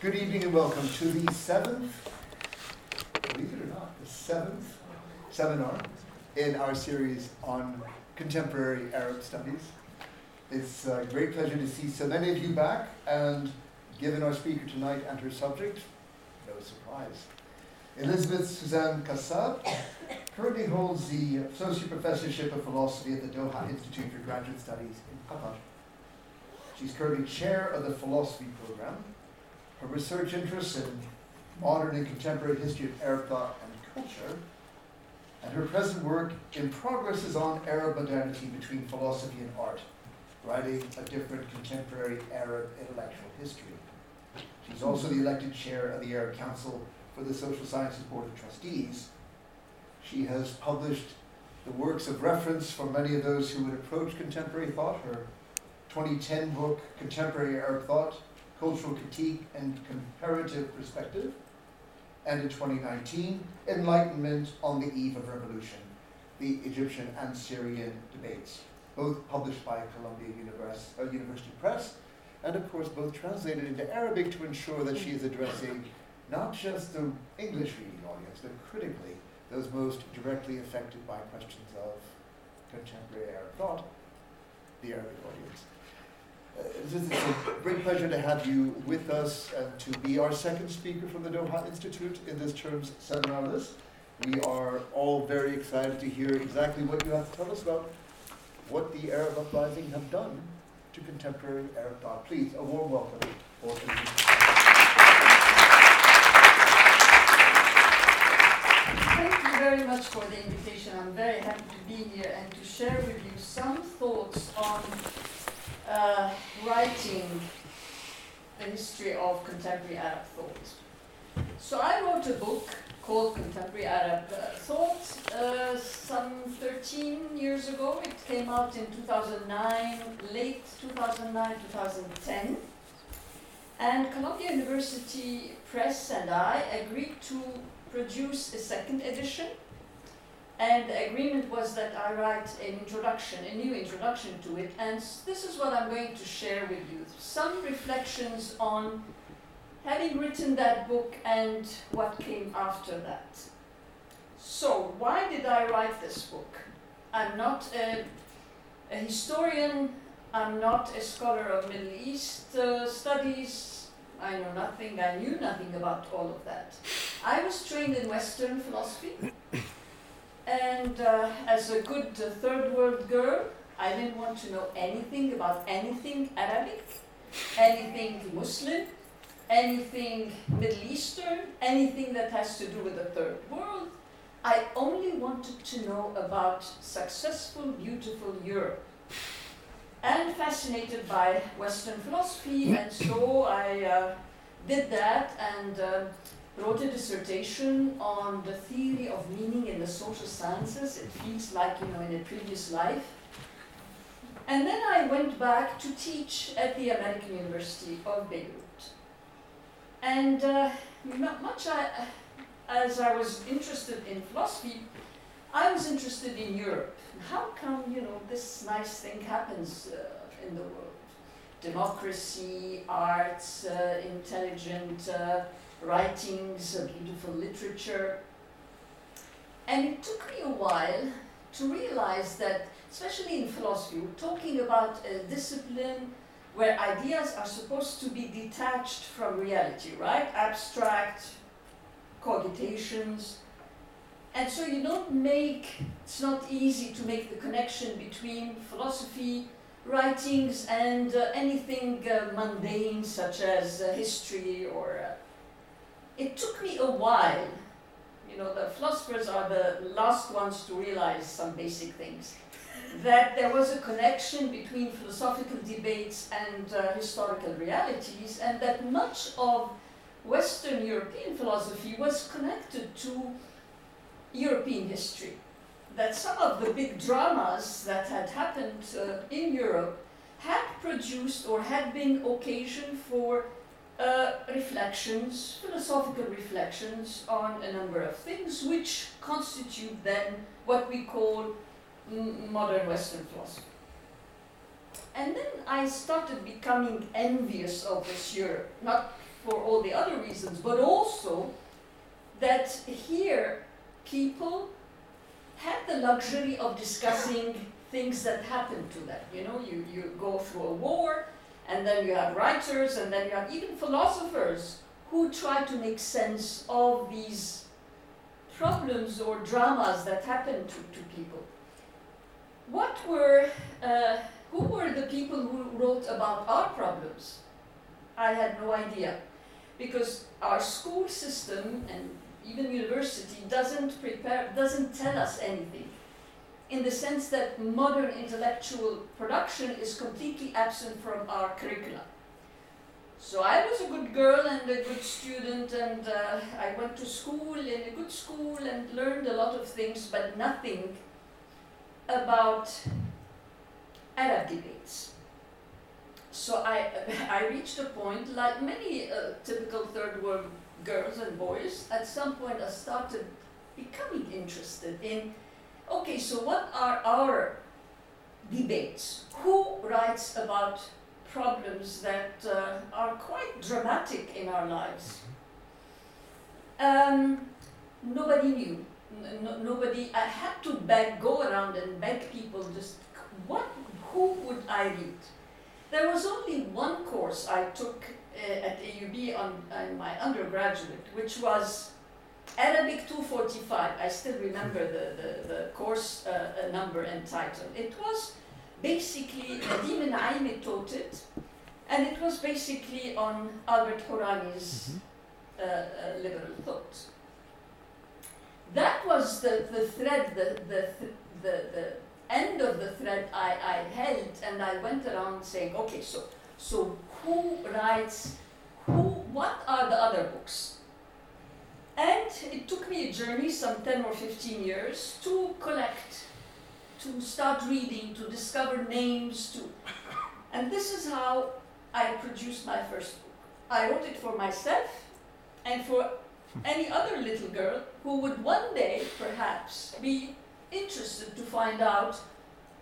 Good evening and welcome to the seventh, believe it or not, the seventh seminar in our series on contemporary Arab studies. It's a great pleasure to see so many of you back, and given our speaker tonight and her subject, no surprise. Elizabeth Suzanne Kassab currently holds the Associate Professorship of Philosophy at the Doha Institute for Graduate Studies in Qatar. She's currently chair of the philosophy program. Her research interests in modern and contemporary history of Arab thought and culture, and her present work in progress is on Arab modernity between philosophy and art, writing a different contemporary Arab intellectual history. She's also the elected chair of the Arab Council for the Social Sciences Board of Trustees. She has published the works of reference for many of those who would approach contemporary thought. Her 2010 book, Contemporary Arab Thought, Cultural Critique and Comparative Perspective, and in 2019, Enlightenment on the Eve of Revolution, the Egyptian and Syrian Debates, both published by Columbia Univers- uh, University Press, and of course both translated into Arabic to ensure that she is addressing not just the English reading audience, but critically those most directly affected by questions of contemporary Arab thought, the Arabic audience. Uh, It's a great pleasure to have you with us and to be our second speaker from the Doha Institute in this term's seminar list. We are all very excited to hear exactly what you have to tell us about what the Arab uprising have done to contemporary Arab thought. Please, a warm welcome. Thank you very much for the invitation. I'm very happy to be here and to share with you some thoughts on uh, writing the history of contemporary Arab thought. So I wrote a book called Contemporary Arab uh, Thought uh, some 13 years ago. It came out in 2009, late 2009, 2010. And Columbia University Press and I agreed to produce a second edition. And the agreement was that I write an introduction, a new introduction to it. And this is what I'm going to share with you some reflections on having written that book and what came after that. So, why did I write this book? I'm not a, a historian, I'm not a scholar of Middle East uh, studies. I know nothing, I knew nothing about all of that. I was trained in Western philosophy, and uh, as a good uh, third world girl, I didn't want to know anything about anything Arabic, anything Muslim, anything Middle Eastern, anything that has to do with the third world. I only wanted to know about successful, beautiful Europe. And fascinated by Western philosophy, and so I uh, did that and uh, wrote a dissertation on the theory of meaning in the social sciences. It feels like, you know, in a previous life. And then I went back to teach at the American University of Beirut. And uh, much I, as I was interested in philosophy, I was interested in Europe. How come, you know, this nice thing happens uh, in the world? Democracy, arts, uh, intelligent uh, writings, uh, beautiful literature. And it took me a while to realize that, especially in philosophy, we're talking about a discipline where ideas are supposed to be detached from reality, right? Abstract cogitations. And so you don't make, it's not easy to make the connection between philosophy, writings, and uh, anything uh, mundane such as uh, history or. It took me a while. You know, the philosophers are the last ones to realize some basic things. That there was a connection between philosophical debates and uh, historical realities, and that much of Western European philosophy was connected to European history. That some of the big dramas that had happened uh, in Europe had produced or had been occasion for uh, reflections, philosophical reflections on a number of things, which constitute then what we call modern Western philosophy. And then I started becoming envious of this Europe, not for all the other reasons, but also that here people had the luxury of discussing things that happened to them. You know, you, you go through a war, and then you have writers, and then you have even philosophers who try to make sense of these problems or dramas that happen to, to people. What were, uh, who were the people who wrote about our problems? I had no idea. Because our school system and even university doesn't prepare, doesn't tell us anything. In the sense that modern intellectual production is completely absent from our curricula. So I was a good girl and a good student, and uh, I went to school in a good school and learned a lot of things, but nothing about Arab debates. So I, I reached a point, like many uh, typical third world girls and boys, at some point I started becoming interested in okay, so what are our debates? Who writes about problems that uh, are quite dramatic in our lives. Um, nobody knew. No, nobody. I had to beg, go around and beg people. Just what? Who would I read? There was only one course I took uh, at AUB on, on my undergraduate, which was Arabic 245. I still remember the, the, the course uh, number and title. It was basically Nadim Naimi taught it, and it was basically on Albert Hourani's mm-hmm. uh, uh, liberal thought. That was the, the thread, the, the, the, the end of the thread I, I held, and I went around saying, okay, so, so who writes, who, what are the other books? And it took me a journey, some 10 or 15 years, to collect to start reading, to discover names, to. And this is how I produced my first book. I wrote it for myself and for any other little girl who would one day perhaps be interested to find out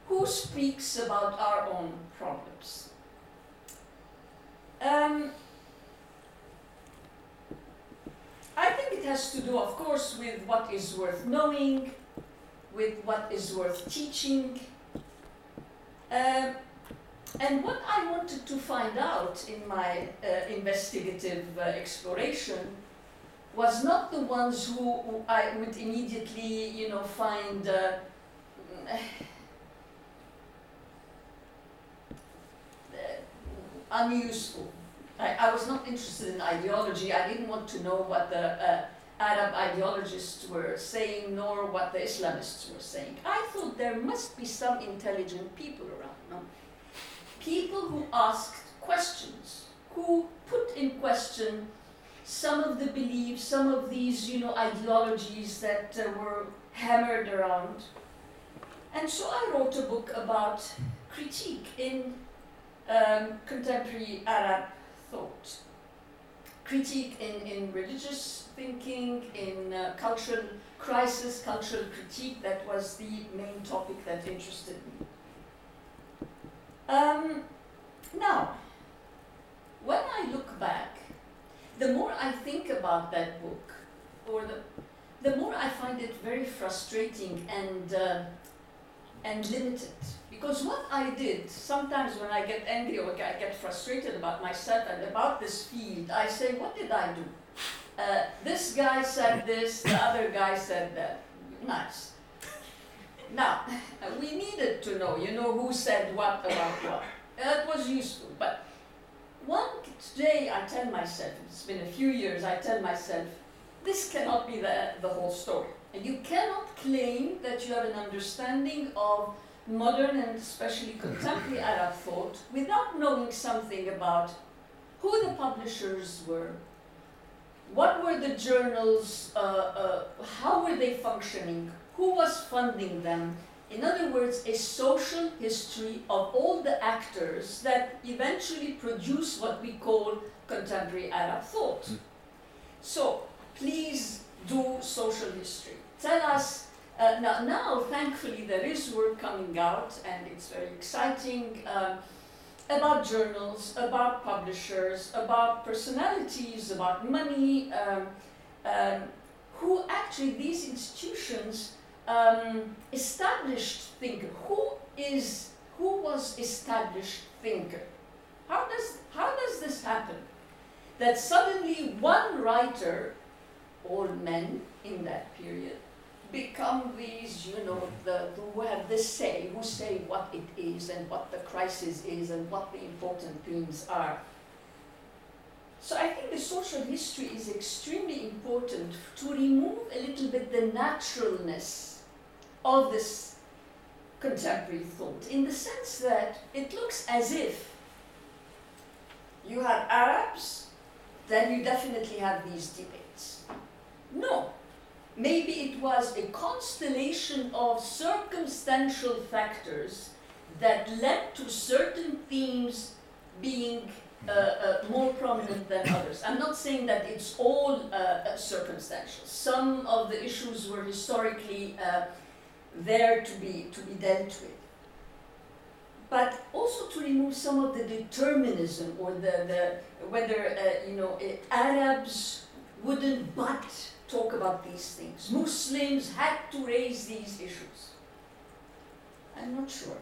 who speaks about our own problems. Um, I think it has to do, of course, with what is worth knowing, with what is worth teaching. Uh, and what I wanted to find out in my uh, investigative uh, exploration was not the ones who, who, I would immediately, you know, find uh, unuseful. I, I, was not interested in ideology. I didn't want to know what the uh, Arab ideologists were saying, nor what the Islamists were saying. I thought there must be some intelligent people around, no? People who asked questions, who put in question some of the beliefs, some of these, you know, ideologies that uh, were hammered around. And so I wrote a book about critique in um, contemporary Arab thought critique in, in religious thinking, in uh, cultural crisis, cultural critique. That was the main topic that interested me. Um, now, when I look back, the more I think about that book, or the, the more I find it very frustrating and, uh, and limited. Because what I did, sometimes when I get angry or I get frustrated about myself and about this field, I say, what did I do? Uh, this guy said this, the other guy said that. Nice. Now, we needed to know, you know, who said what about what. That was useful. But one day I tell myself, it's been a few years, I tell myself, this cannot be the, the whole story. And you cannot claim that you have an understanding of modern and especially contemporary Arab thought without knowing something about who the publishers were, what were the journals, uh, uh, how were they functioning, who was funding them. In other words, a social history of all the actors that eventually produce what we call contemporary Arab thought. Mm. So, please do social history. Tell us uh, now, now, thankfully, there is work coming out, and it's very exciting. Uh, about journals, about publishers, about personalities, about money, um, um, who actually these institutions um, established thinker. Who is who was established thinker? How does how does this happen? That suddenly one writer, all men in that period, become these, you know, the, who have the say, who say what it is and what the crisis is and what the important themes are. So I think the social history is extremely important to remove a little bit the naturalness of this contemporary thought, in the sense that it looks as if you have Arabs, then you definitely have these debates. No, maybe it was a constellation of circumstantial factors that led to certain themes being uh, uh, more prominent than others. I'm not saying that it's all uh, uh circumstantial. Some of the issues were historically uh, there to be, to be dealt with. But also to remove some of the determinism or the, the whether, uh, you know, Arabs wouldn't but talk about these things. Muslims had to raise these issues. I'm not sure.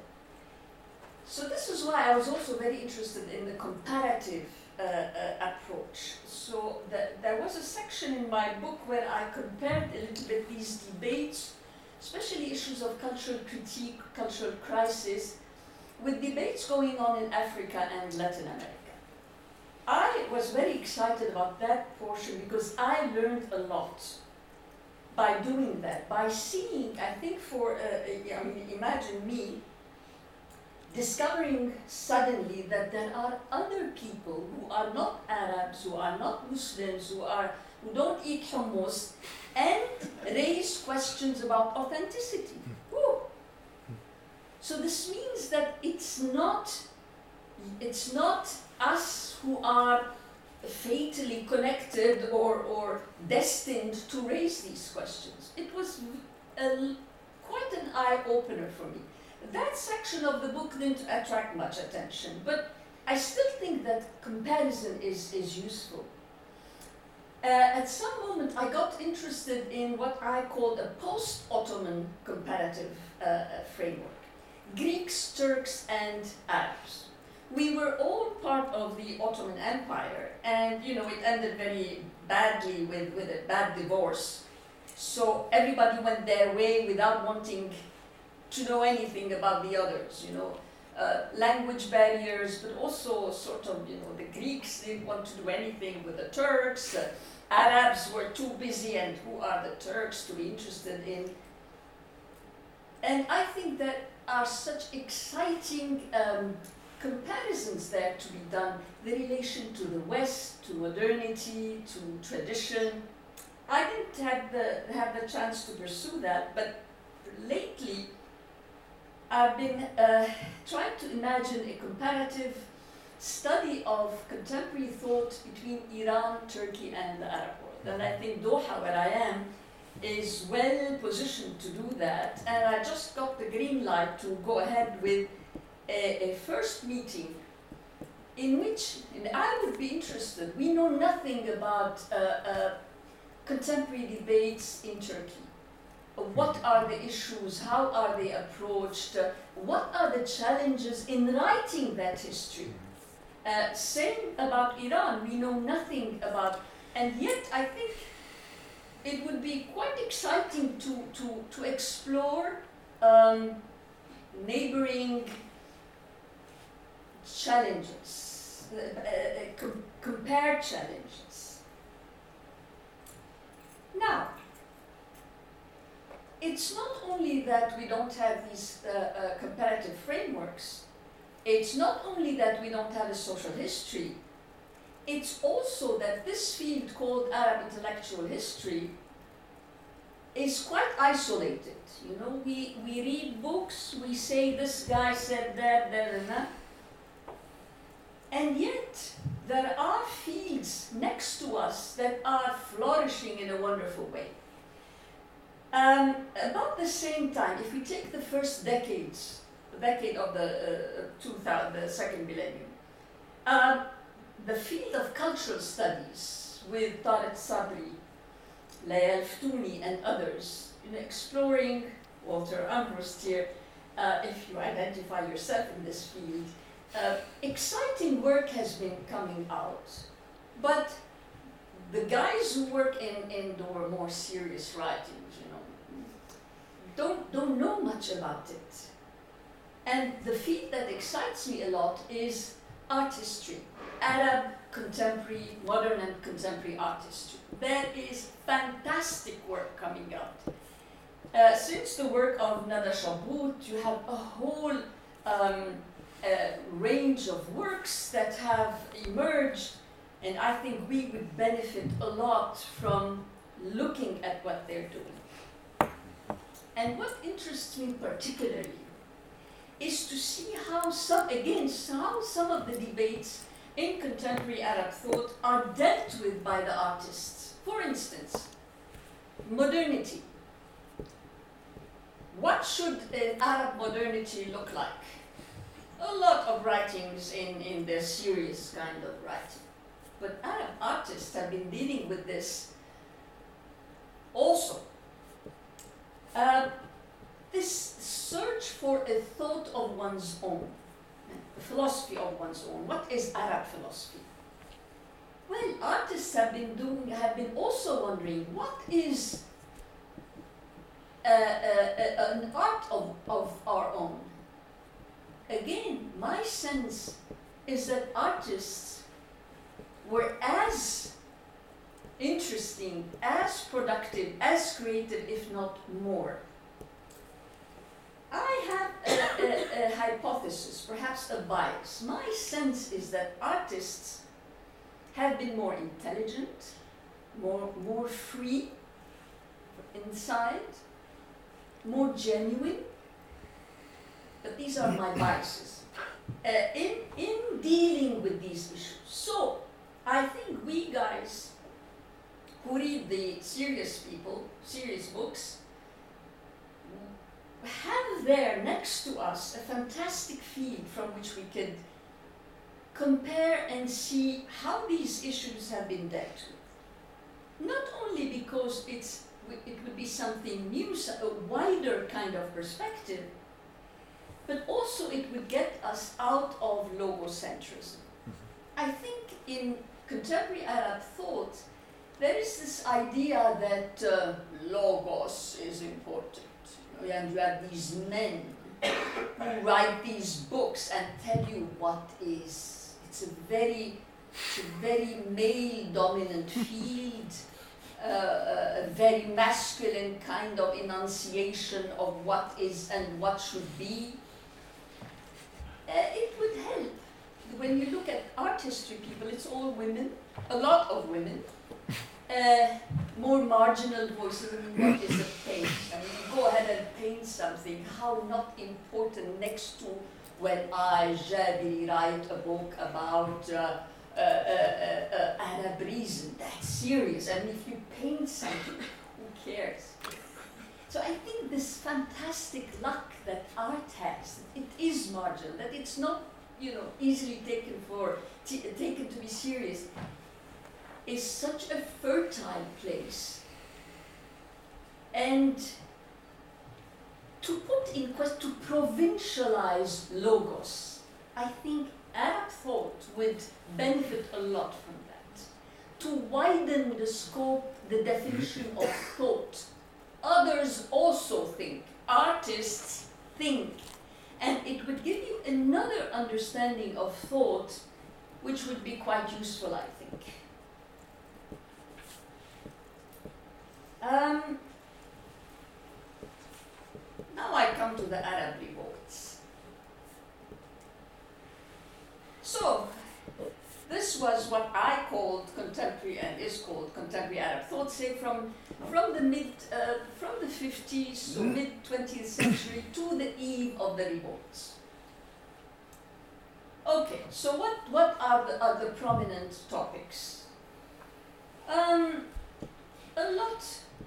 So this is why I was also very interested in the comparative uh, uh, approach. So the, there was a section in my book where I compared a little bit these debates, especially issues of cultural critique, cultural crisis, with debates going on in Africa and Latin America. I was very excited about that portion because I learned a lot by doing that, by seeing, I think for, uh, I mean, imagine me discovering suddenly that there are other people who are not Arabs, who are not Muslims, who are who don't eat hummus, and raise questions about authenticity. Ooh. So this means that it's not it's not us who are fatally connected or, or destined to raise these questions. It was a, quite an eye opener for me. That section of the book didn't attract much attention, but I still think that comparison is, is useful. Uh, at some moment, I got interested in what I called a post Ottoman comparative uh, uh, framework Greeks, Turks, and Arabs we were all part of the Ottoman Empire, and you know it ended very badly with, with a bad divorce. So everybody went their way without wanting to know anything about the others. You know, uh, language barriers, but also sort of you know the Greeks didn't want to do anything with the Turks. Uh, Arabs were too busy, and who are the Turks to be interested in? And I think that are such exciting um, comparisons there to be done, the relation to the West, to modernity, to tradition. I didn't have the, have the chance to pursue that, but lately I've been uh, trying to imagine a comparative study of contemporary thought between Iran, Turkey, and the Arab world. And I think Doha, where I am, is well positioned to do that. And I just got the green light to go ahead with a, a first meeting in which and I would be interested. We know nothing about uh, uh, contemporary debates in Turkey. What are the issues? How are they approached? Uh, what are the challenges in writing that history? Uh, same about Iran. We know nothing about, and yet I think it would be quite exciting to to to explore um, neighboring challenges, uh, uh, com compare challenges. Now, it's not only that we don't have these uh, uh, comparative frameworks, it's not only that we don't have a social history, it's also that this field called Arab intellectual history is quite isolated. You know, we, we read books, we say this guy said that, and yet, there are fields next to us that are flourishing in a wonderful way. Um, about the same time, if we take the first decades, the decade of the, uh, 2000, the second millennium. Uh, the field of cultural studies with Tarek Sabry, Layal Ftouni, and others, in exploring Walter Armbrust here, uh, if you identify yourself in this field, uh, exciting work has been coming out, but the guys who work in, in the more serious writings, you know, don't, don't know much about it. And the field that excites me a lot is art history, Arab contemporary, modern and contemporary art history. There is fantastic work coming out. Uh, since the work of Nada Shabout, you have a whole um, range of works that have emerged, and I think we would benefit a lot from looking at what they're doing. And what interests me particularly is to see how some, again, how some of the debates in contemporary Arab thought are dealt with by the artists. For instance, modernity. What should an Arab modernity look like? A lot of writings in, in the serious kind of writing. But Arab artists have been dealing with this also. Uh, this search for a thought of one's own, a philosophy of one's own. What is Arab philosophy? Well, artists have been doing, have been also wondering what is uh, uh, uh, an art of, of our own. Again, my sense is that artists were as interesting, as productive, as creative, if not more. I have a, a, a, hypothesis, perhaps a bias. My sense is that artists have been more intelligent, more, more free inside, more genuine. But these are my biases. Uh, in, in dealing with these issues. So, I think we guys who read the serious people, serious books, have there next to us a fantastic field from which we could compare and see how these issues have been dealt with. Not only because it's, it would be something new, a wider kind of perspective, but also it would get us out of logocentrism. I think in contemporary Arab thought, there is this idea that uh, logos is important and you have these men who write these books and tell you what is. It's a very, it's a very male dominant field, uh, a very masculine kind of enunciation of what is and what should be. Uh, it would help. When you look at art history people, it's all women, a lot of women. Uh, more marginal voices. I mean, what is a paint? I mean, go ahead and paint something. How not important next to when I, Jabiri, write a book about uh, uh, uh, uh Arab reason. That's serious. I mean, if you paint something, who cares? So I think this fantastic luck that art has, it is marginal, that it's not, you know, easily taken for, taken to be serious is such a fertile place. And to put in question, to provincialize logos, I think Arab thought would benefit a lot from that. To widen the scope, the definition of thought. Others also think, artists think, and it would give you another understanding of thought which would be quite useful, I think. Um, now I come to the Arab revolts. So, this was what I called contemporary and is called contemporary Arab thought, say from from the mid uh, from the 50s to mid 20th century to the eve of the revolts. Okay, so what what are the other prominent topics? Um, a lot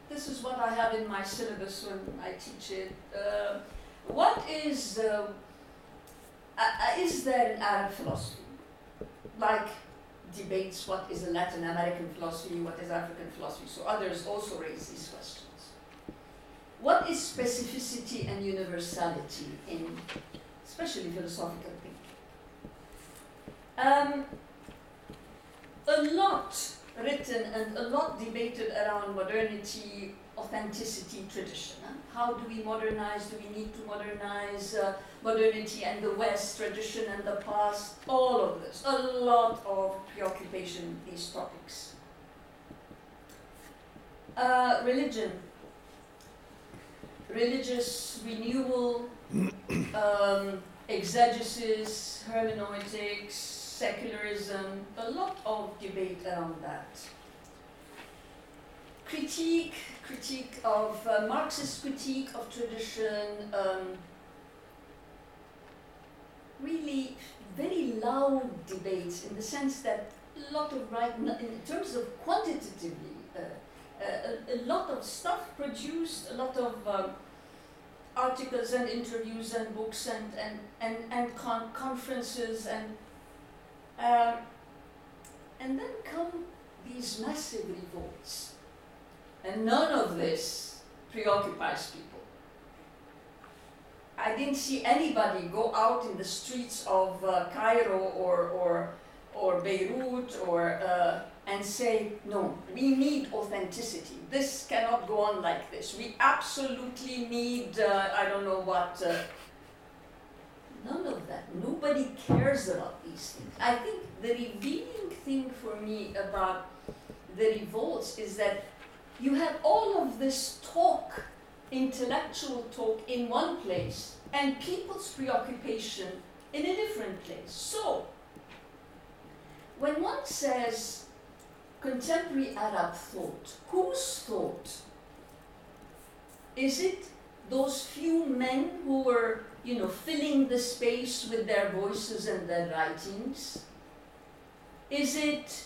this is what I have in my syllabus when I teach it. Uh, what is uh, uh, is there an Arab philosophy? Like debates what is a Latin American philosophy, what is African philosophy. So others also raise these questions. What is specificity and universality in especially philosophical thinking? Um, a lot written and a lot debated around modernity, authenticity, tradition. Huh? How do we modernize? Do we need to modernize uh, modernity and the West, tradition and the past? All of this. A lot of preoccupation with these topics. Uh, religion. Religious renewal, um, exegesis, hermeneutics, secularism, a lot of debate around that critique, critique of uh, Marxist critique of tradition, um, really very loud debates in the sense that a lot of right, in terms of quantitatively, uh, uh, a, a, lot of stuff produced, a lot of um, articles and interviews and books and, and, and, and con- conferences and um, and then come these massive revolts and none of this preoccupies people. I didn't see anybody go out in the streets of uh, Cairo or, or, or Beirut or, uh, and say, no, we need authenticity. This cannot go on like this. We absolutely need, uh, I don't know what. Uh, none of that. Nobody cares about these things. I think the revealing thing for me about the revolts is that you have all of this talk, intellectual talk, in one place, and people's preoccupation in a different place. So, when one says contemporary Arab thought, whose thought? Is it those few men who were, you know, filling the space with their voices and their writings? Is it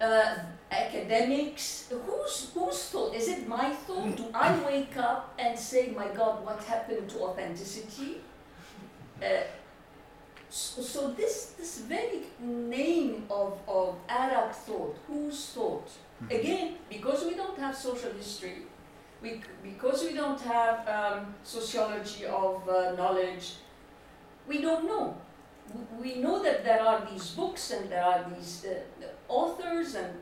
uh, academics, whose, whose thought? Is it my thought? Do I wake up and say, my God, what happened to authenticity? Uh, so, so, this, this very name of, of Arab thought, whose thought? Mm-hmm. Again, because we don't have social history, we, because we don't have um, sociology of uh, knowledge, we don't know. We know that there are these books and there are these uh, authors and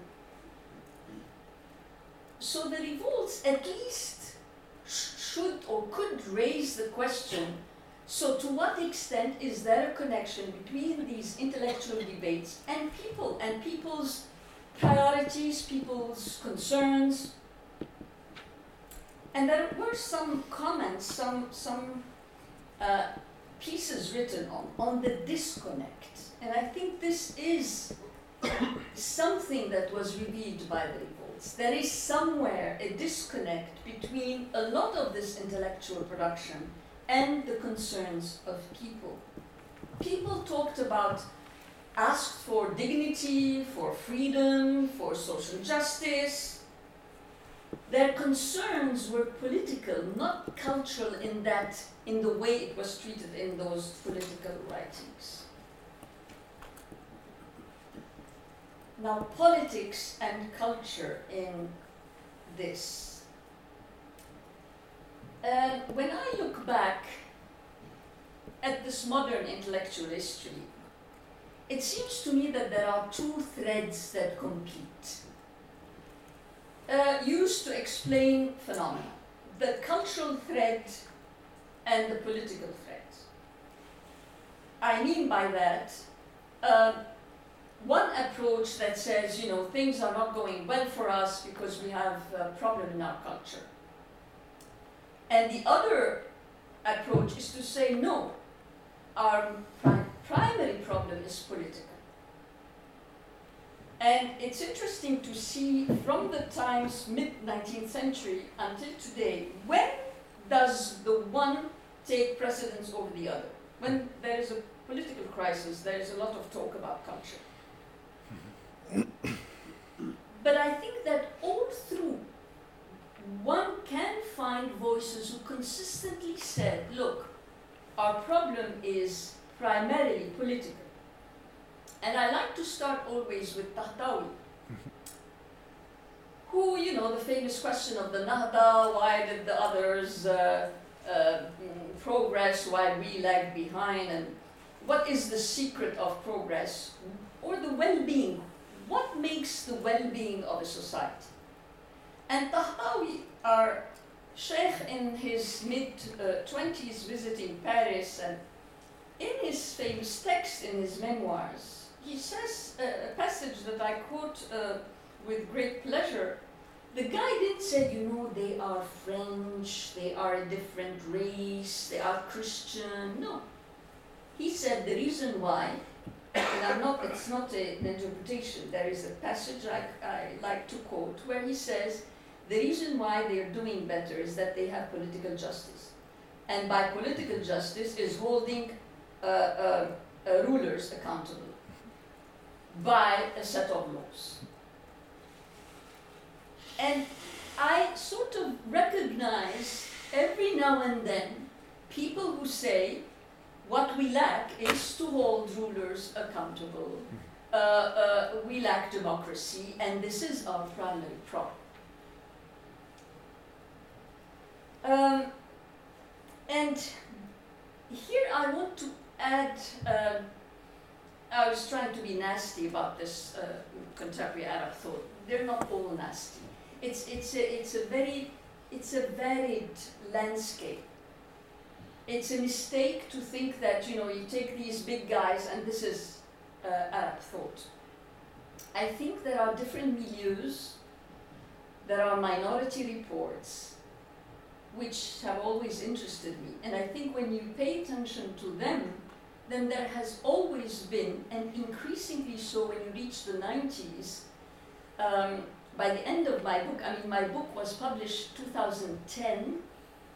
so the revolts at least should or could raise the question so to what extent is there a connection between these intellectual debates and people and people's priorities, people's concerns? And there were some comments, some, some uh, pieces written on, on the disconnect. And I think this is something that was revealed by the There is somewhere a disconnect between a lot of this intellectual production and the concerns of people. People talked about, asked for dignity, for freedom, for social justice. Their concerns were political, not cultural in that, in the way it was treated in those political writings. Now, politics and culture in this. Um, when I look back at this modern intellectual history, it seems to me that there are two threads that compete, uh, used to explain phenomena the cultural thread and the political thread. I mean by that, uh, one approach that says, you know, things are not going well for us because we have a problem in our culture. And the other approach is to say, no, our pri- primary problem is political. And it's interesting to see from the times mid 19th century until today, when does the one take precedence over the other? When there is a political crisis, there is a lot of talk about culture. But I think that all through, one can find voices who consistently said, look, our problem is primarily political. And I like to start always with Tahtawi, who, you know, the famous question of the Nahda, why did the others uh, uh, progress while we lag behind, and what is the secret of progress, or the well being? What makes the well being of a society? And Tahtawi, our Sheikh in his mid uh, 20s visiting Paris, and in his famous text in his memoirs, he says uh, a passage that I quote uh, with great pleasure. The guy didn't say, you know, they are French, they are a different race, they are Christian. No. He said the reason why, not, it's not a, an interpretation, there is a passage I, I like to quote where he says, the reason why they're doing better is that they have political justice. And by political justice is holding uh, uh, uh, rulers accountable by a set of laws. And I sort of recognize every now and then people who say what we lack is to hold rulers accountable. Uh, uh, we lack democracy, and this is our primary problem. Um, and here I want to add, uh, I was trying to be nasty about this uh, contemporary Arab thought. They're not all nasty. It's, it's, a, it's a very, it's a varied landscape. It's a mistake to think that, you know, you take these big guys and this is uh, Arab thought. I think there are different milieus, there are minority reports, which have always interested me. And I think when you pay attention to them, then there has always been, and increasingly so when you reach the 90s, um, by the end of my book, I mean, my book was published 2010.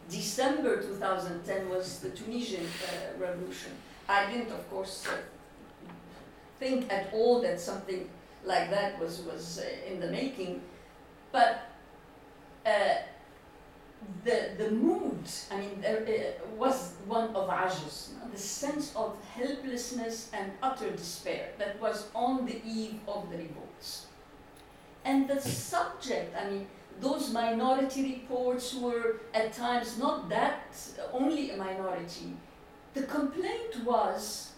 December 2010 was the Tunisian uh, revolution. I didn't, of course, uh, think at all that something like that was, was uh, in the making. But uh, the, the mood, I mean, uh, was one of ajiz, the sense of helplessness and utter despair that was on the eve of the revolts. And the subject, I mean, those minority reports were at times not that only a minority. The complaint was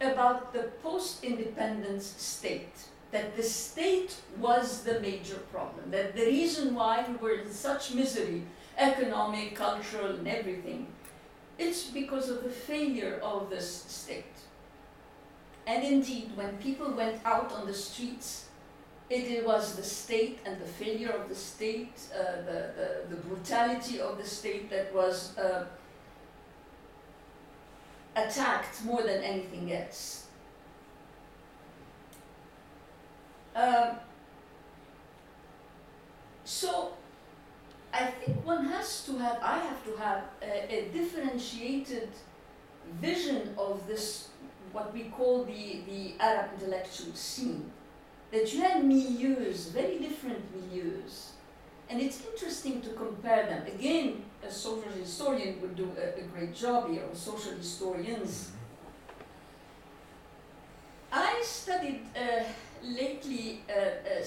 about the post independence state, that the state was the major problem, that the reason why we were in such misery economic, cultural, and everything. It's because of the failure of this state. And indeed, when people went out on the streets, it was the state and the failure of the state, uh, the, the, the, brutality of the state that was uh, attacked more than anything else. Um, so I think one has to have, I have to have a, a differentiated vision of this, what we call the, the Arab intellectual scene. That you had milieus, very different milieus. And it's interesting to compare them. Again, a social historian would do a, a great job here, or social historians. I studied uh, lately uh, uh,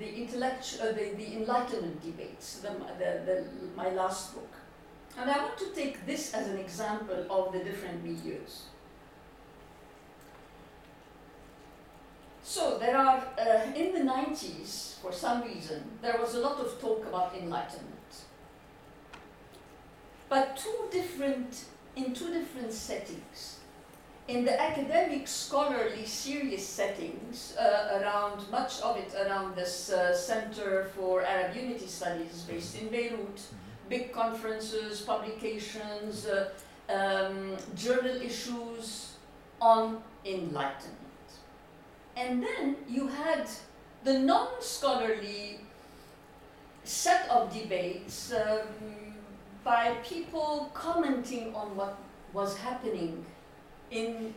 the intellectual, uh, the, the Enlightenment debates, the, the, the, my last book. And I want to take this as an example of the different milieus. So there are, uh, in the 90s, for some reason, there was a lot of talk about enlightenment. But two different, in two different settings in the academic, scholarly, serious settings, uh, around much of it around this uh, Center for Arab Unity Studies based in Beirut, big conferences, publications, uh, um, journal issues on enlightenment. And then you had the non scholarly set of debates um, by people commenting on what was happening in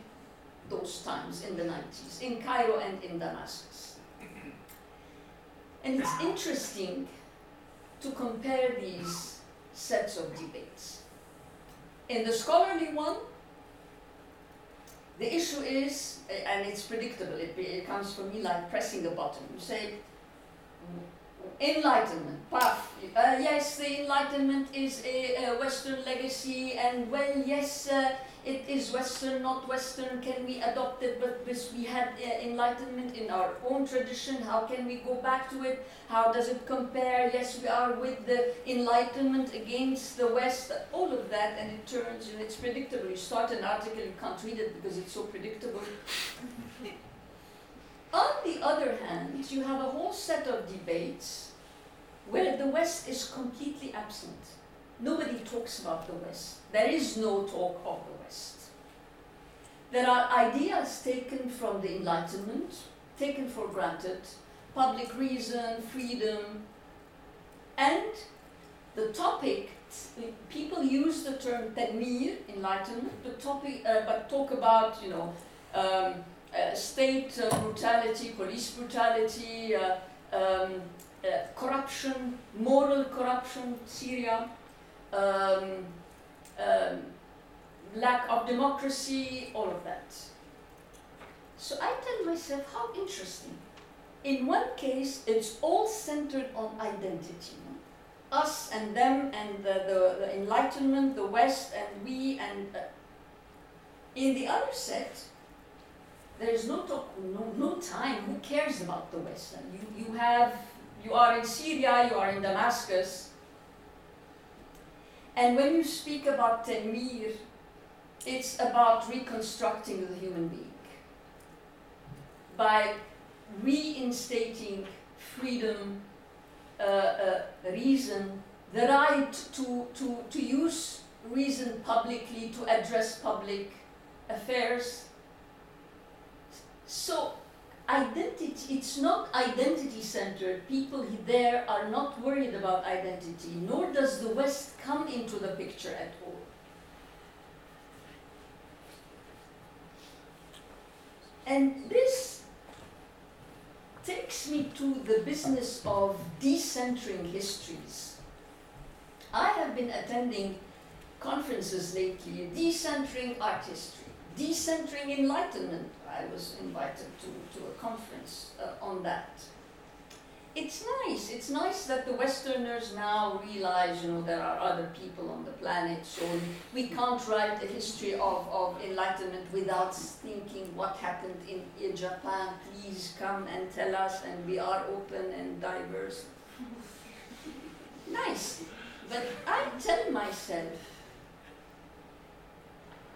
those times, in the 90s, in Cairo and in Damascus. And it's interesting to compare these sets of debates. In the scholarly one, the issue is, and it's predictable, it, it comes for me like pressing a button. You say, Enlightenment, path. Uh, yes, the Enlightenment is a, a, Western legacy, and well, yes, uh, it is Western, not Western. Can we adopt it? But this, we had uh, Enlightenment in our own tradition. How can we go back to it? How does it compare? Yes, we are with the Enlightenment against the West. All of that, and it turns, and it's predictable. You start an article, you can't read it because it's so predictable. On the other hand, you have a whole set of debates where the West is completely absent. Nobody talks about the West. There is no talk of the West. There are ideas taken from the Enlightenment, taken for granted, public reason, freedom, and the topic, people use the term tanweer, enlightenment, the topic, uh, but talk about, you know, um, uh, state uh, brutality, police brutality, uh, um, uh, corruption, moral corruption, Syria, um, um, lack of democracy, all of that. So I tell myself, how interesting. In one case, it's all centered on identity. Us and them and the, the, the, Enlightenment, the West and we and... Uh, in the other set, there is no talk, no, no time. Who cares about the West? You, you have you are in Syria, you are in Damascus. And when you speak about Tanweer, it's about reconstructing the human being by reinstating freedom, uh, uh, reason, the right to, to, to use reason publicly, to address public affairs. So identity, it's not identity centered. People there are not worried about identity, nor does the West come into the picture at all. And this takes me to the business of decentering histories. I have been attending conferences lately, decentering art history, decentering enlightenment I was invited to, to a conference uh, on that. It's nice. It's nice that the Westerners now realize, you know, there are other people on the planet, so we can't write a history of, of enlightenment without thinking what happened in, in Japan. Please come and tell us, and we are open and diverse. nice. But I tell myself,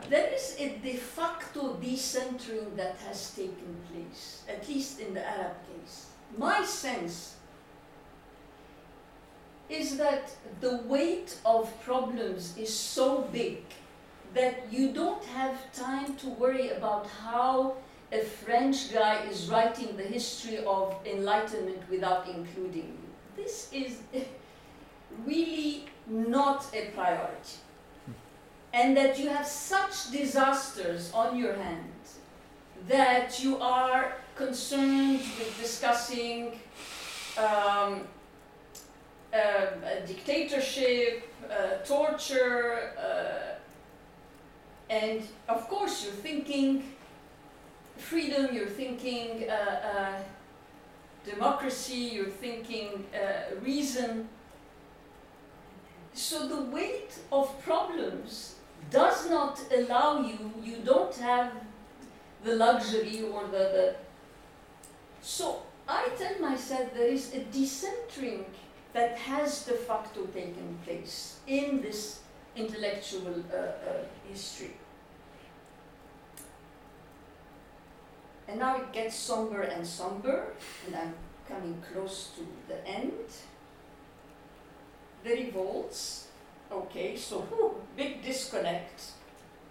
there is a de facto decentering that has taken place, at least in the Arab case. My sense is that the weight of problems is so big that you don't have time to worry about how a French guy is writing the history of enlightenment without including you. This is really not a priority and that you have such disasters on your hands that you are concerned with discussing um, uh, dictatorship, uh, torture, uh, and of course you're thinking freedom, you're thinking uh, uh, democracy, you're thinking reason. So the weight of problems does not allow you, you don't have the luxury or the, the so I tell myself there is a decentering that has de facto taken place in this intellectual uh, uh, history. And now it gets somber and somber, and I'm coming close to the end. The revolts Okay, so whew, big disconnect.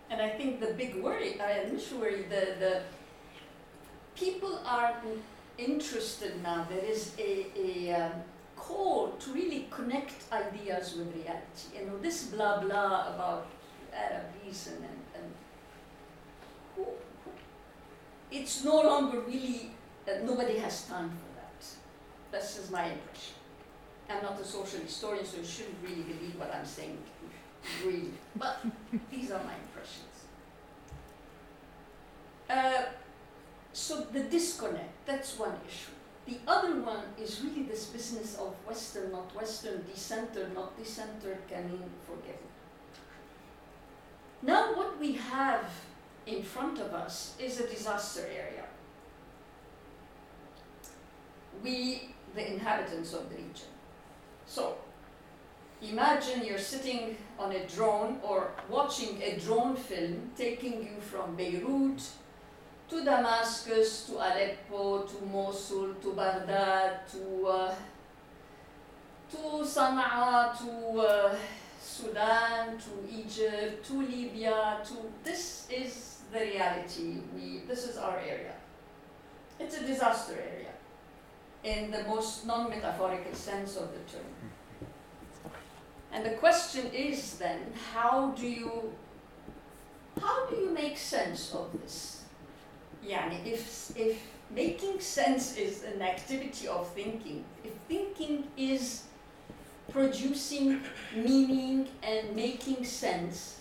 And I think the big worry, I initial worry, the, the people are interested now. There is a, a um, call to really connect ideas with reality. You know, this blah blah about Arab reason and, and who, who, it's no longer really, uh, nobody has time for that. This is my impression. I'm not a social historian, so you shouldn't really believe what I'm saying, really. But these are my impressions. uh, so the disconnect, that's one issue. The other one is really this business of Western, not Western, decentered, not decentered, can mean forgiven. Now, what we have in front of us is a disaster area. We, the inhabitants of the region. So, imagine you're sitting on a drone or watching a drone film taking you from Beirut to Damascus, to Aleppo, to Mosul, to Baghdad, to, uh, to Sana'a, to uh, Sudan, to Egypt, to Libya, to this is the reality. We, this is our area. It's a disaster area in the most non metaphorical sense of the term. And the question is then, how do you how do you make sense of this? Yeah, if if making sense is an activity of thinking, if thinking is producing meaning and making sense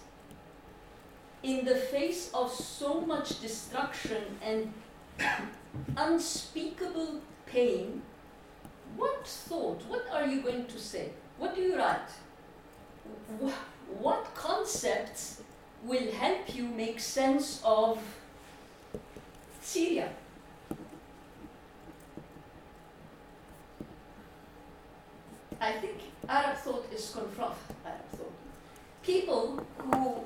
in the face of so much destruction and unspeakable pain, what thought, what are you going to say? What do you write? What concepts will help you make sense of Syria? I think Arab thought is confront Arab thought. People who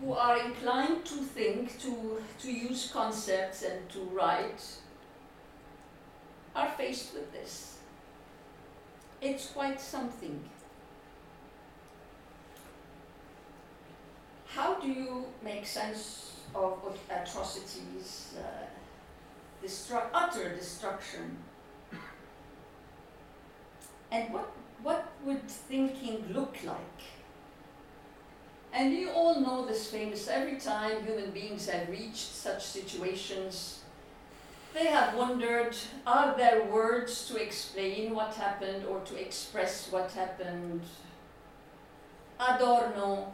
who are inclined to think, to, to use concepts and to write, are faced with this. It's quite something. How do you make sense of atrocities, uh, destru- utter destruction? And what, what would thinking look like? And you all know this famous every time human beings have reached such situations, they have wondered are there words to explain what happened or to express what happened? Adorno.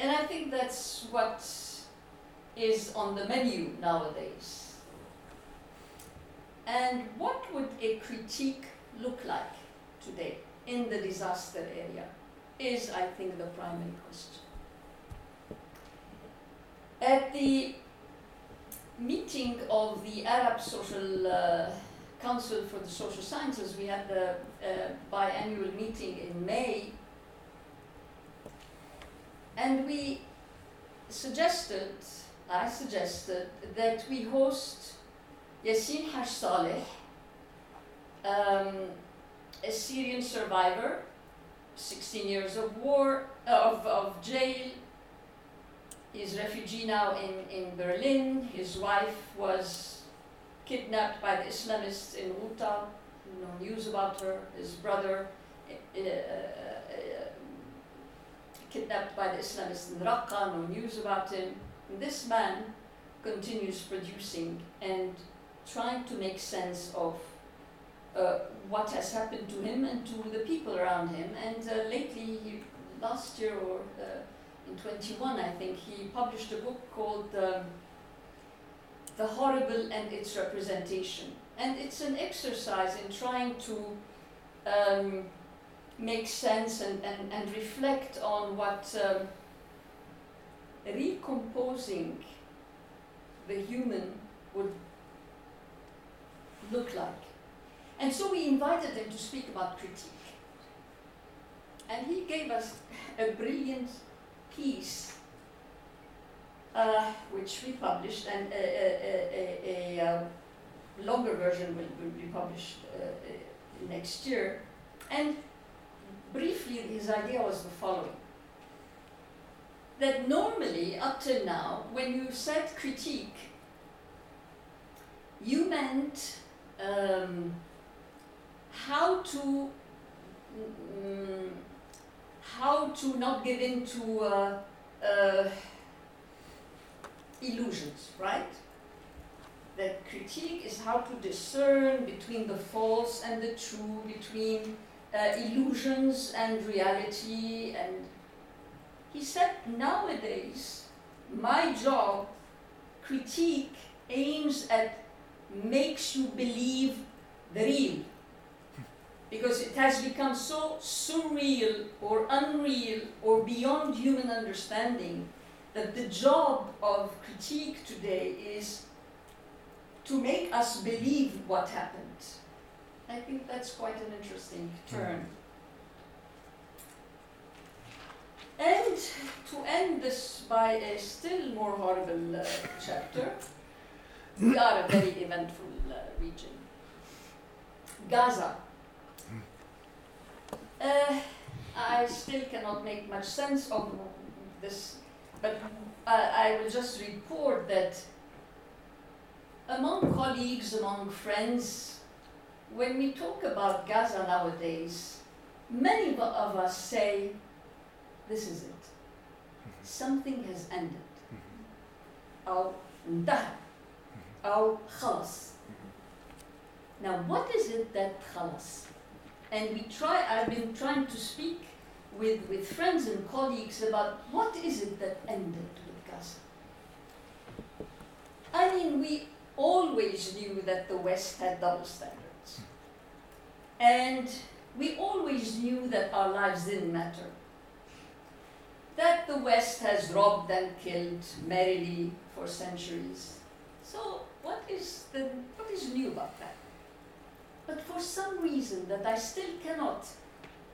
And I think that's what is on the menu nowadays. And what would a critique look like today in the disaster area is, I think, the primary question. At the meeting of the Arab Social uh, Council for the Social Sciences, we had the uh, biannual meeting in May, and we suggested, I suggested, that we host Yassin Haj Saleh, um, a Syrian survivor, 16 years of war, uh, of, of jail. He's refugee now in, in Berlin. His wife was kidnapped by the Islamists in Ghouta. No news about her. His brother uh, uh, uh, kidnapped by the Islamists in Raqqa. No news about him. This man continues producing and trying to make sense of uh, what has happened to him and to the people around him. And uh, lately, he, last year or uh, in 21, I think, he published a book called um, The Horrible and Its Representation. And it's an exercise in trying to um, make sense and, and, and reflect on what um, recomposing the human would look like. And so we invited him to speak about critique. And he gave us a brilliant piece, uh, which we published, and a, a, a, a uh, longer version will, will be published uh, uh, next year. And briefly, his idea was the following that normally, up till now, when you said critique, you meant um, how to um, how to not give in to uh, uh, illusions, right? That critique is how to discern between the false and the true, between uh, illusions and reality, and he said, nowadays, my job, critique, aims at makes you believe the real. Because it has become so surreal or unreal or beyond human understanding that the job of critique today is to make us believe what happened. I think that's quite an interesting turn. And to end this by a still more horrible uh, chapter, we are a very eventful uh, region. Gaza. Uh, I still cannot make much sense of this, but I will just report that among colleagues, among friends, when we talk about Gaza nowadays, many of us say this is it. Something has ended. أو انتهى أو خلص. Now what is it that خلص? And we try, I've been trying to speak with, with friends and colleagues about what is it that ended with Gaza. I mean, we always knew that the West had double standards. And we always knew that our lives didn't matter that the West has robbed and killed merrily for centuries. So what is, the, what is new about that? But for some reason that I still cannot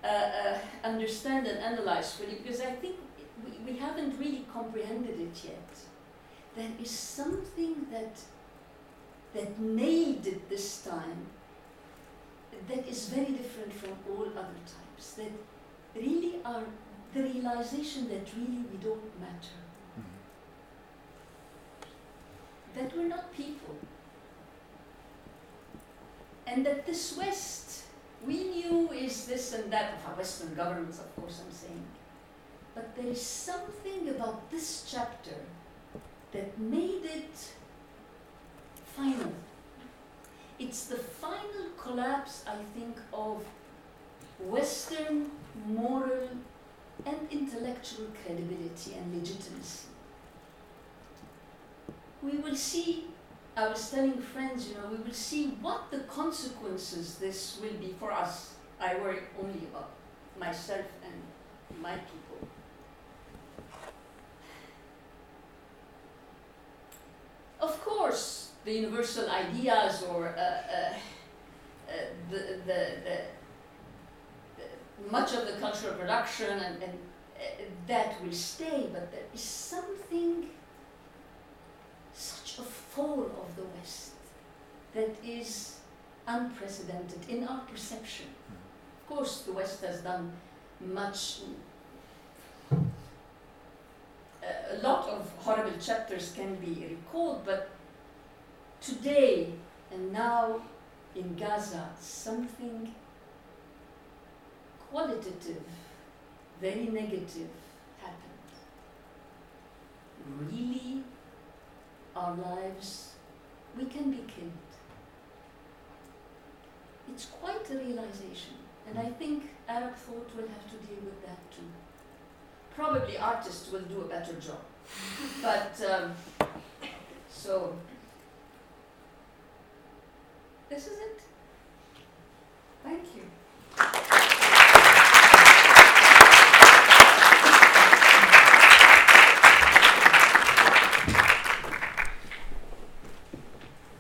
uh, uh, understand and analyze fully, because I think we, we haven't really comprehended it yet. There is something that that nailed it this time that is very different from all other times. That really are the realization that really we don't matter. Mm-hmm. That we're not people. And that this West, we knew is this and that of our Western governments, of course, I'm saying. But there is something about this chapter that made it final. It's the final collapse, I think, of Western moral and intellectual credibility and legitimacy. We will see, I was telling friends, you know, we will see what the consequences this will be for us. I worry only about myself and my people. Of course, the universal ideas or uh, uh, uh, the, the, the much of the cultural production and, and uh, that will stay, but there is something, such a fall of the West that is unprecedented in our perception. Of course, the West has done much. Uh, a lot of horrible chapters can be recalled, but today and now in Gaza, something qualitative, very negative happened. Really, our lives, we can be killed. It's quite a realization, and I think Arab thought will have to deal with that too. Probably artists will do a better job. but, um, so, this is it. Thank you.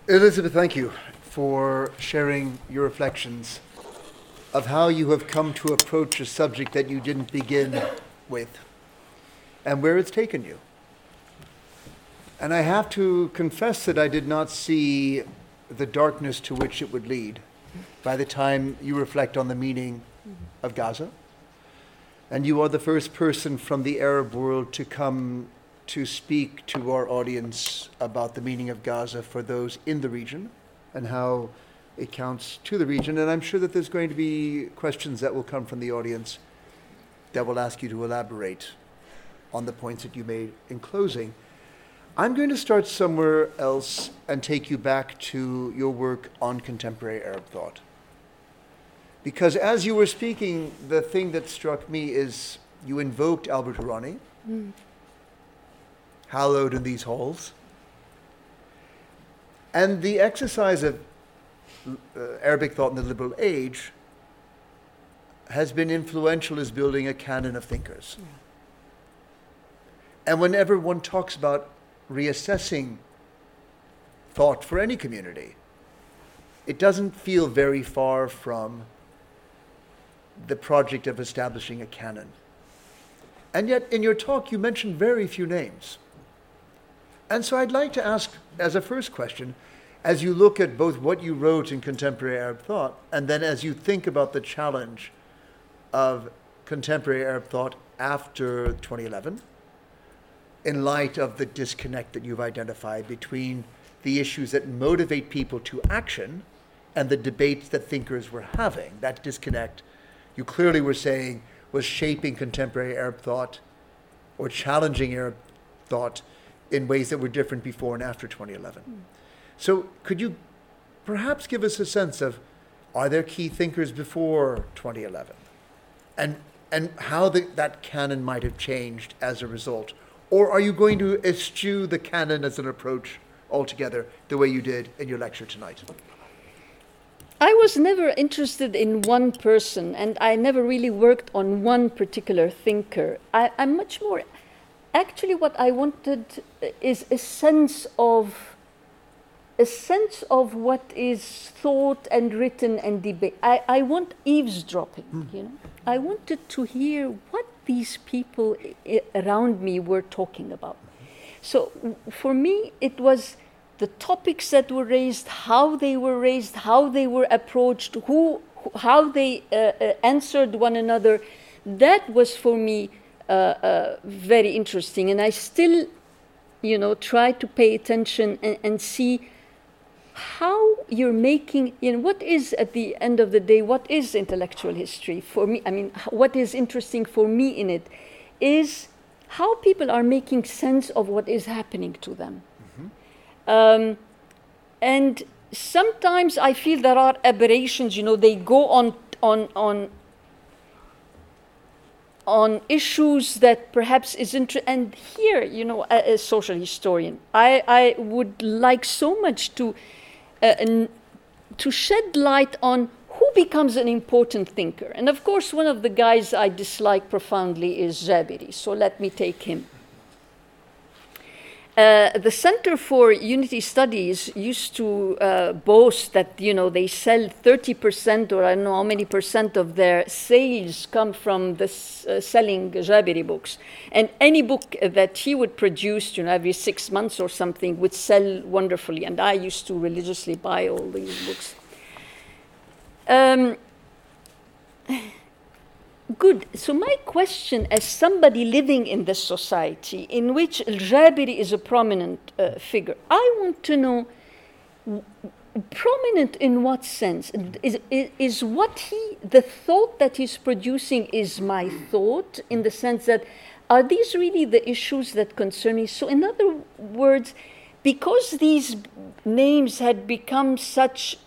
Elizabeth, thank you for sharing your reflections of how you have come to approach a subject that you didn't begin with and where it's taken you. And I have to confess that I did not see the darkness to which it would lead by the time you reflect on the meaning of Gaza. And you are the first person from the Arab world to come to speak to our audience about the meaning of Gaza for those in the region and how it counts to the region. And I'm sure that there's going to be questions that will come from the audience that will ask you to elaborate on the points that you made in closing. I'm going to start somewhere else and take you back to your work on contemporary Arab thought. Because as you were speaking, the thing that struck me is you invoked Albert Hourani, hallowed in these halls. And the exercise of uh, Arabic thought in the liberal age has been influential as building a canon of thinkers. And whenever one talks about reassessing thought for any community, it doesn't feel very far from the project of establishing a canon. And yet, in your talk, you mentioned very few names. And so I'd like to ask, as a first question, as you look at both what you wrote in contemporary Arab thought, and then as you think about the challenge of contemporary Arab thought after 2011, in light of the disconnect that you've identified between the issues that motivate people to action and the debates that thinkers were having, that disconnect, you clearly were saying, was shaping contemporary Arab thought or challenging Arab thought in ways that were different before and after 2011. Mm. So, could you perhaps give us a sense of are there key thinkers before 2011? And, and how the, that canon might have changed as a result? Or are you going to eschew the canon as an approach altogether, the way you did in your lecture tonight? I was never interested in one person, and I never really worked on one particular thinker. I, am much more. Actually, what I wanted is a sense of a sense of what is thought and written and debate. I, I want eavesdropping, mm. you know. I wanted to hear what these people around me were talking about. So for me, it was the topics that were raised, how they were raised, how they were approached, who, how they uh, uh, answered one another. That was for me uh, uh very interesting, and I still, you know, try to pay attention and, and see how you're making you know what is at the end of the day what is intellectual history for me i mean what is interesting for me in it is how people are making sense of what is happening to them mm-hmm. um, and sometimes i feel there are aberrations you know they go on on on on issues that perhaps isn't and here you know as a social historian i i would like so much to uh, to shed light on who becomes an important thinker. And of course, one of the guys I dislike profoundly is Jabiri, so let me take him. Uh, the Center for Unity Studies used to uh, boast that you know they sell 30% or I don't know how many percent of their sales come from this uh, selling Jabiri books, and any book that he would produce, you know, every six months or something, would sell wonderfully. And I used to religiously buy all these books. Um, Good. So, my question as somebody living in this society in which Al Jabiri is a prominent uh, figure, I want to know prominent in what sense? Is, is, is what he, the thought that he's producing, is my thought in the sense that are these really the issues that concern me? So, in other words, because these names had become such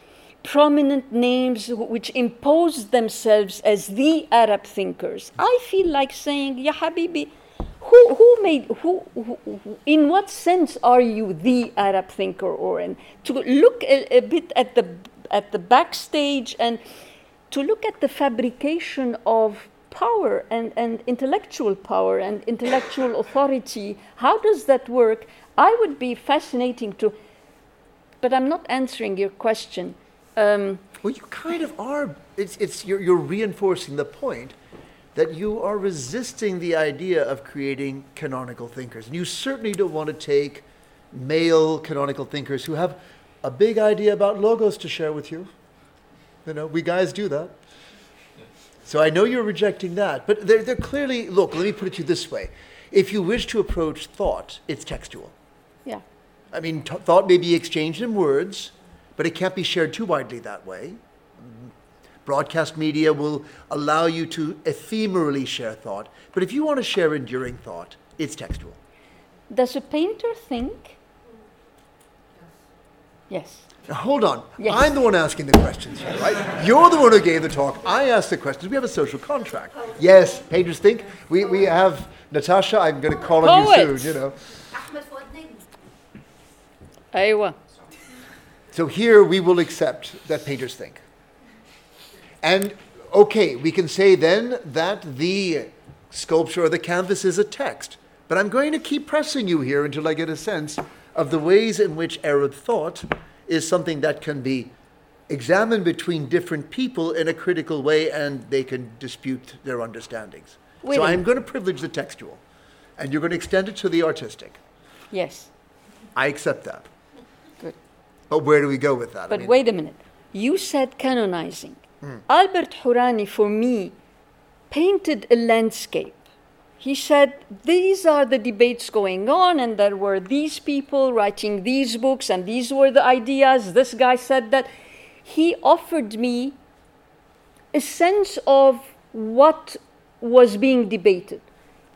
prominent names which impose themselves as the Arab thinkers. I feel like saying, Ya Habibi, who, who made, who, who, in what sense are you the Arab thinker? Or to look a, a bit at the, at the backstage and to look at the fabrication of power and, and intellectual power and intellectual authority. How does that work? I would be fascinating to, but I'm not answering your question. Um, well, you kind of are. It's, it's, you're, you're reinforcing the point that you are resisting the idea of creating canonical thinkers. And you certainly don't want to take male canonical thinkers who have a big idea about logos to share with you. You know, we guys do that. So I know you're rejecting that, but they're, they're clearly, look, let me put it to you this way. If you wish to approach thought, it's textual. Yeah. I mean, t- thought may be exchanged in words, but it can't be shared too widely that way. Broadcast media will allow you to ephemerally share thought, but if you want to share enduring thought, it's textual. Does a painter think? Yes. Now, hold on. Yes. I'm the one asking the questions here, right? You're the one who gave the talk. I asked the questions. We have a social contract. Yes, painters think. We, we have Natasha. I'm going to call on you soon, you know. Ahmed so here we will accept that painters think. And okay, we can say then that the sculpture or the canvas is a text. But I'm going to keep pressing you here until I get a sense of the ways in which Arab thought is something that can be examined between different people in a critical way and they can dispute their understandings. Wait so I'm going to privilege the textual and you're going to extend it to the artistic. Yes. I accept that. But where do we go with that? I But mean- wait a minute. You said canonizing. Albert Hourani, for me, painted a landscape. He said, These are the debates going on, and there were these people writing these books, and these were the ideas. This guy said that. He offered me a sense of what was being debated.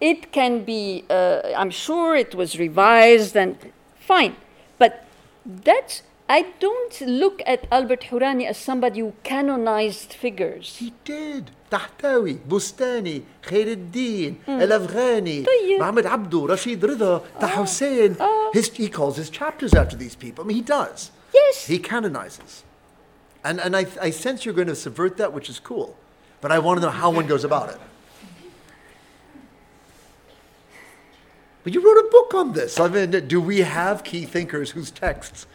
It can be, uh, I'm sure it was revised and fine, but that's, I don't look at Albert Hourani as somebody who canonized figures. He did طحتاوي بستاني خير الدين الافغاني طيب. محمد عبدو رشيد رضا طه حسين his, he calls his chapters after these people I mean he does Yes. he canonizes and, and I, I sense you're going to subvert that which is cool but I want to know how one goes about it but you wrote a book on this I mean do we have key thinkers whose texts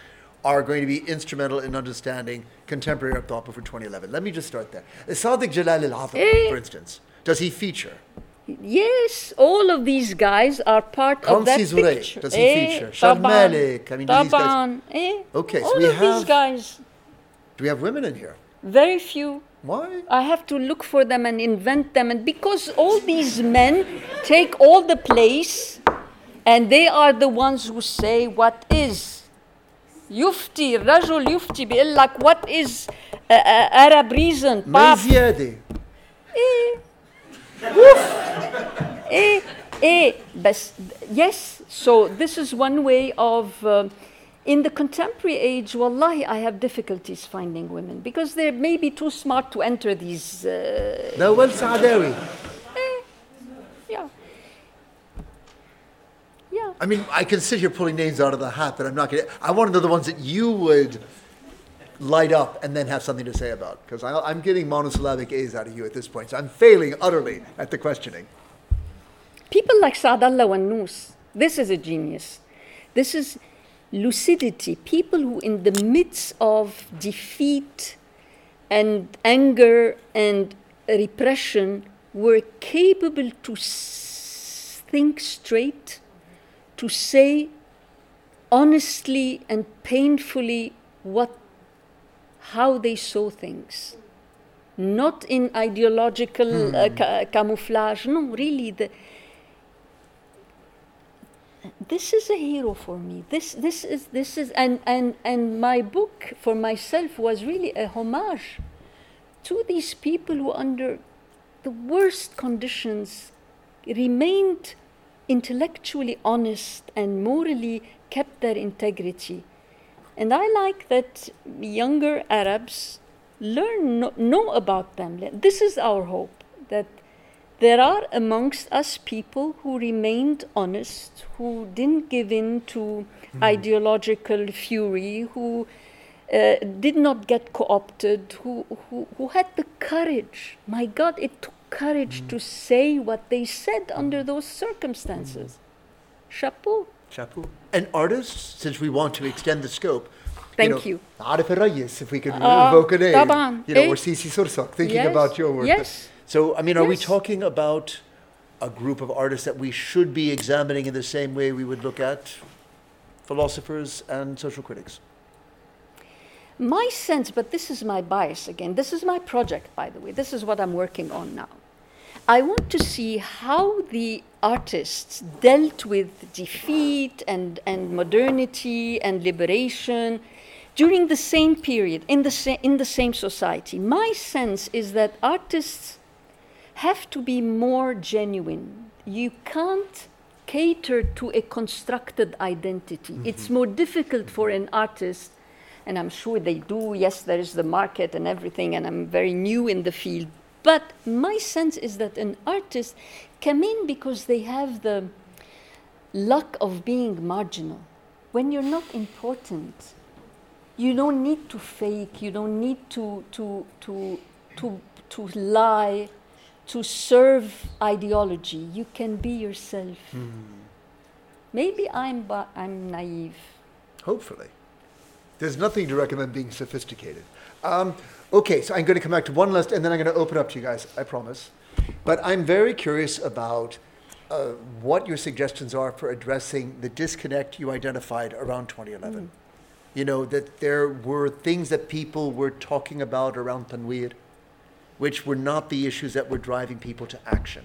are going to be instrumental in understanding contemporary art thought before 2011. Let me just start there. Sadiq Jalal al eh, for instance, does he feature? Yes, all of these guys are part Kamsi of that Zurey, picture. Does he eh, feature? Shad Malik, I mean, these guys. Eh? Okay, so all we of have, these guys. Do we have women in here? Very few. Why? I have to look for them and invent them, and because all these men take all the place, and they are the ones who say what is يفتي الرجل يفتي بيقول لك what is uh, uh, Arab reason ما Pap, زيادة eh, eh, بس yes so this is one way of um, in the contemporary age wallahi I have difficulties finding women because they're maybe too smart to enter these uh, نوال سعداوي yeah yeah I mean, I can sit here pulling names out of the hat, but I'm not going to. I want to know the ones that you would light up and then have something to say about. Because I'm getting monosyllabic A's out of you at this point. So I'm failing utterly at the questioning. People like Saadallah Wannous, this is a genius. This is lucidity. People who, in the midst of defeat and anger and repression, were capable to s- think straight, to say honestly and painfully what, how they saw things. Not in ideological uh, ca- camouflage. No, really, the, this is a hero for me. This, this is, this is, and, and, and my book for myself was really a homage to these people who, under the worst conditions, remained intellectually honest and morally kept their integrity. And I like that younger Arabs learn, know, know about them. This is our hope that there are amongst us people who remained honest, who didn't give in to ideological fury, who uh, did not get co opted, who, who, who had the courage. My God, it took courage to say what they said under those circumstances. Chapeau. Chapeau. And artists, since we want to extend the scope, Thank you. Know, you. If we could uh, invoke a name. Taban, you know, eh? or Cici Sursock, thinking yes, about your work. Yes. So, I mean, are yes. we talking about a group of artists that we should be examining in the same way we would look at philosophers and social critics? My sense, but this is my bias again, this is my project, by the way, this is what I'm working on now. I want to see how the artists dealt with defeat and, and modernity and liberation during the same period in the, sa- in the same society. My sense is that artists have to be more genuine. You can't cater to a constructed identity. Mm-hmm. It's more difficult for an artist and I'm sure they do. Yes, there is the market and everything, and I'm very new in the field. But my sense is that an artist come in because they have the luck of being marginal. When you're not important, you don't need to fake, you don't need to, to, to, to, to lie, to serve ideology. You can be yourself. Hmm. Maybe I'm, ba- I'm naive. Hopefully. There's nothing to recommend being sophisticated. Um, okay, so I'm going to come back to one list and then I'm going to open up to you guys, I promise. But I'm very curious about uh, what your suggestions are for addressing the disconnect you identified around 2011. You know, that there were things that people were talking about around Tanweer, which were not the issues that were driving people to action.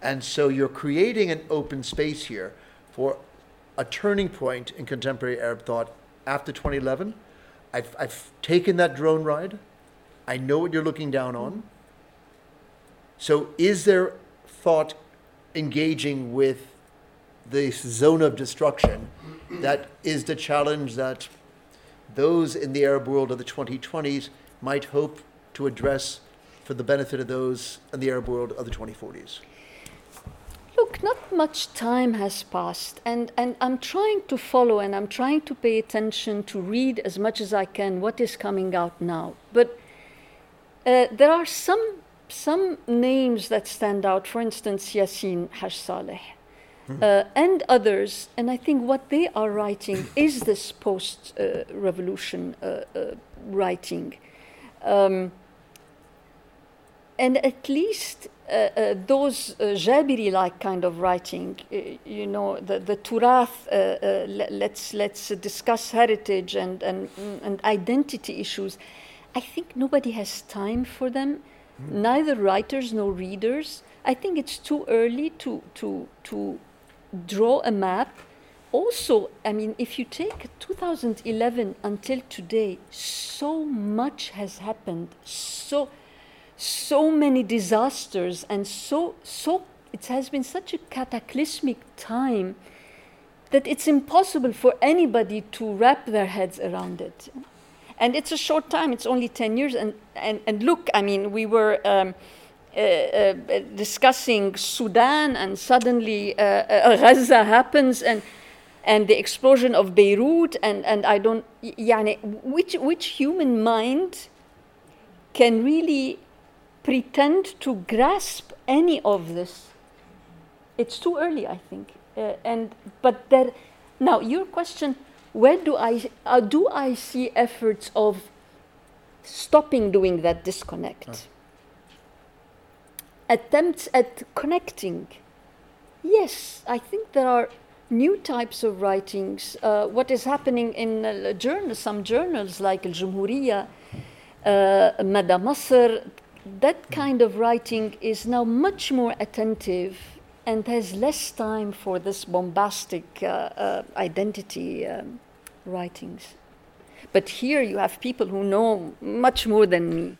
And so you're creating an open space here for a turning point in contemporary Arab thought after 2011. I've, I've taken that drone ride. I know what you're looking down on. So, is there thought engaging with this zone of destruction that is the challenge that those in the Arab world of the 2020s might hope to address for the benefit of those in the Arab world of the 2040s? Look, not much time has passed, and, and I'm trying to follow and I'm trying to pay attention to read as much as I can what is coming out now. But uh, there are some, some names that stand out, for instance, Yassin Haj Saleh. Uh, and others, and I think what they are writing is this post uh, revolution uh, uh, writing. Um, and at least uh, uh, those uh, Jabiri like kind of writing, uh, you know, the, the Turath, uh, let's, let's discuss heritage and, and, and identity issues, I think nobody has time for them, neither writers nor readers. I think it's too early to, to, to draw a map. Also, I mean, if you take 2011 until today, so much has happened. So, so many disasters and so so it has been such a cataclysmic time that it's impossible for anybody to wrap their heads around it. And it's a short time, it's only 10 years. And, and, and look, I mean, we were um, uh, uh, discussing Sudan, and suddenly uh, uh Gaza happens, and, and the explosion of Beirut. And, and I don't, yani, which, which human mind can really pretend to grasp any of this? It's too early, I think. Uh, and but there, now your question: Where do I uh, do I see efforts of stopping doing that disconnect? attempts at connecting. Yes, I think there are new types of writings. Uh, what is happening in uh, journals, some journals like Al Jumhuriya, uh, Mada Masr, that kind of writing is now much more attentive and has less time for this bombastic uh, uh, identity um, writings. But here you have people who know much more than me.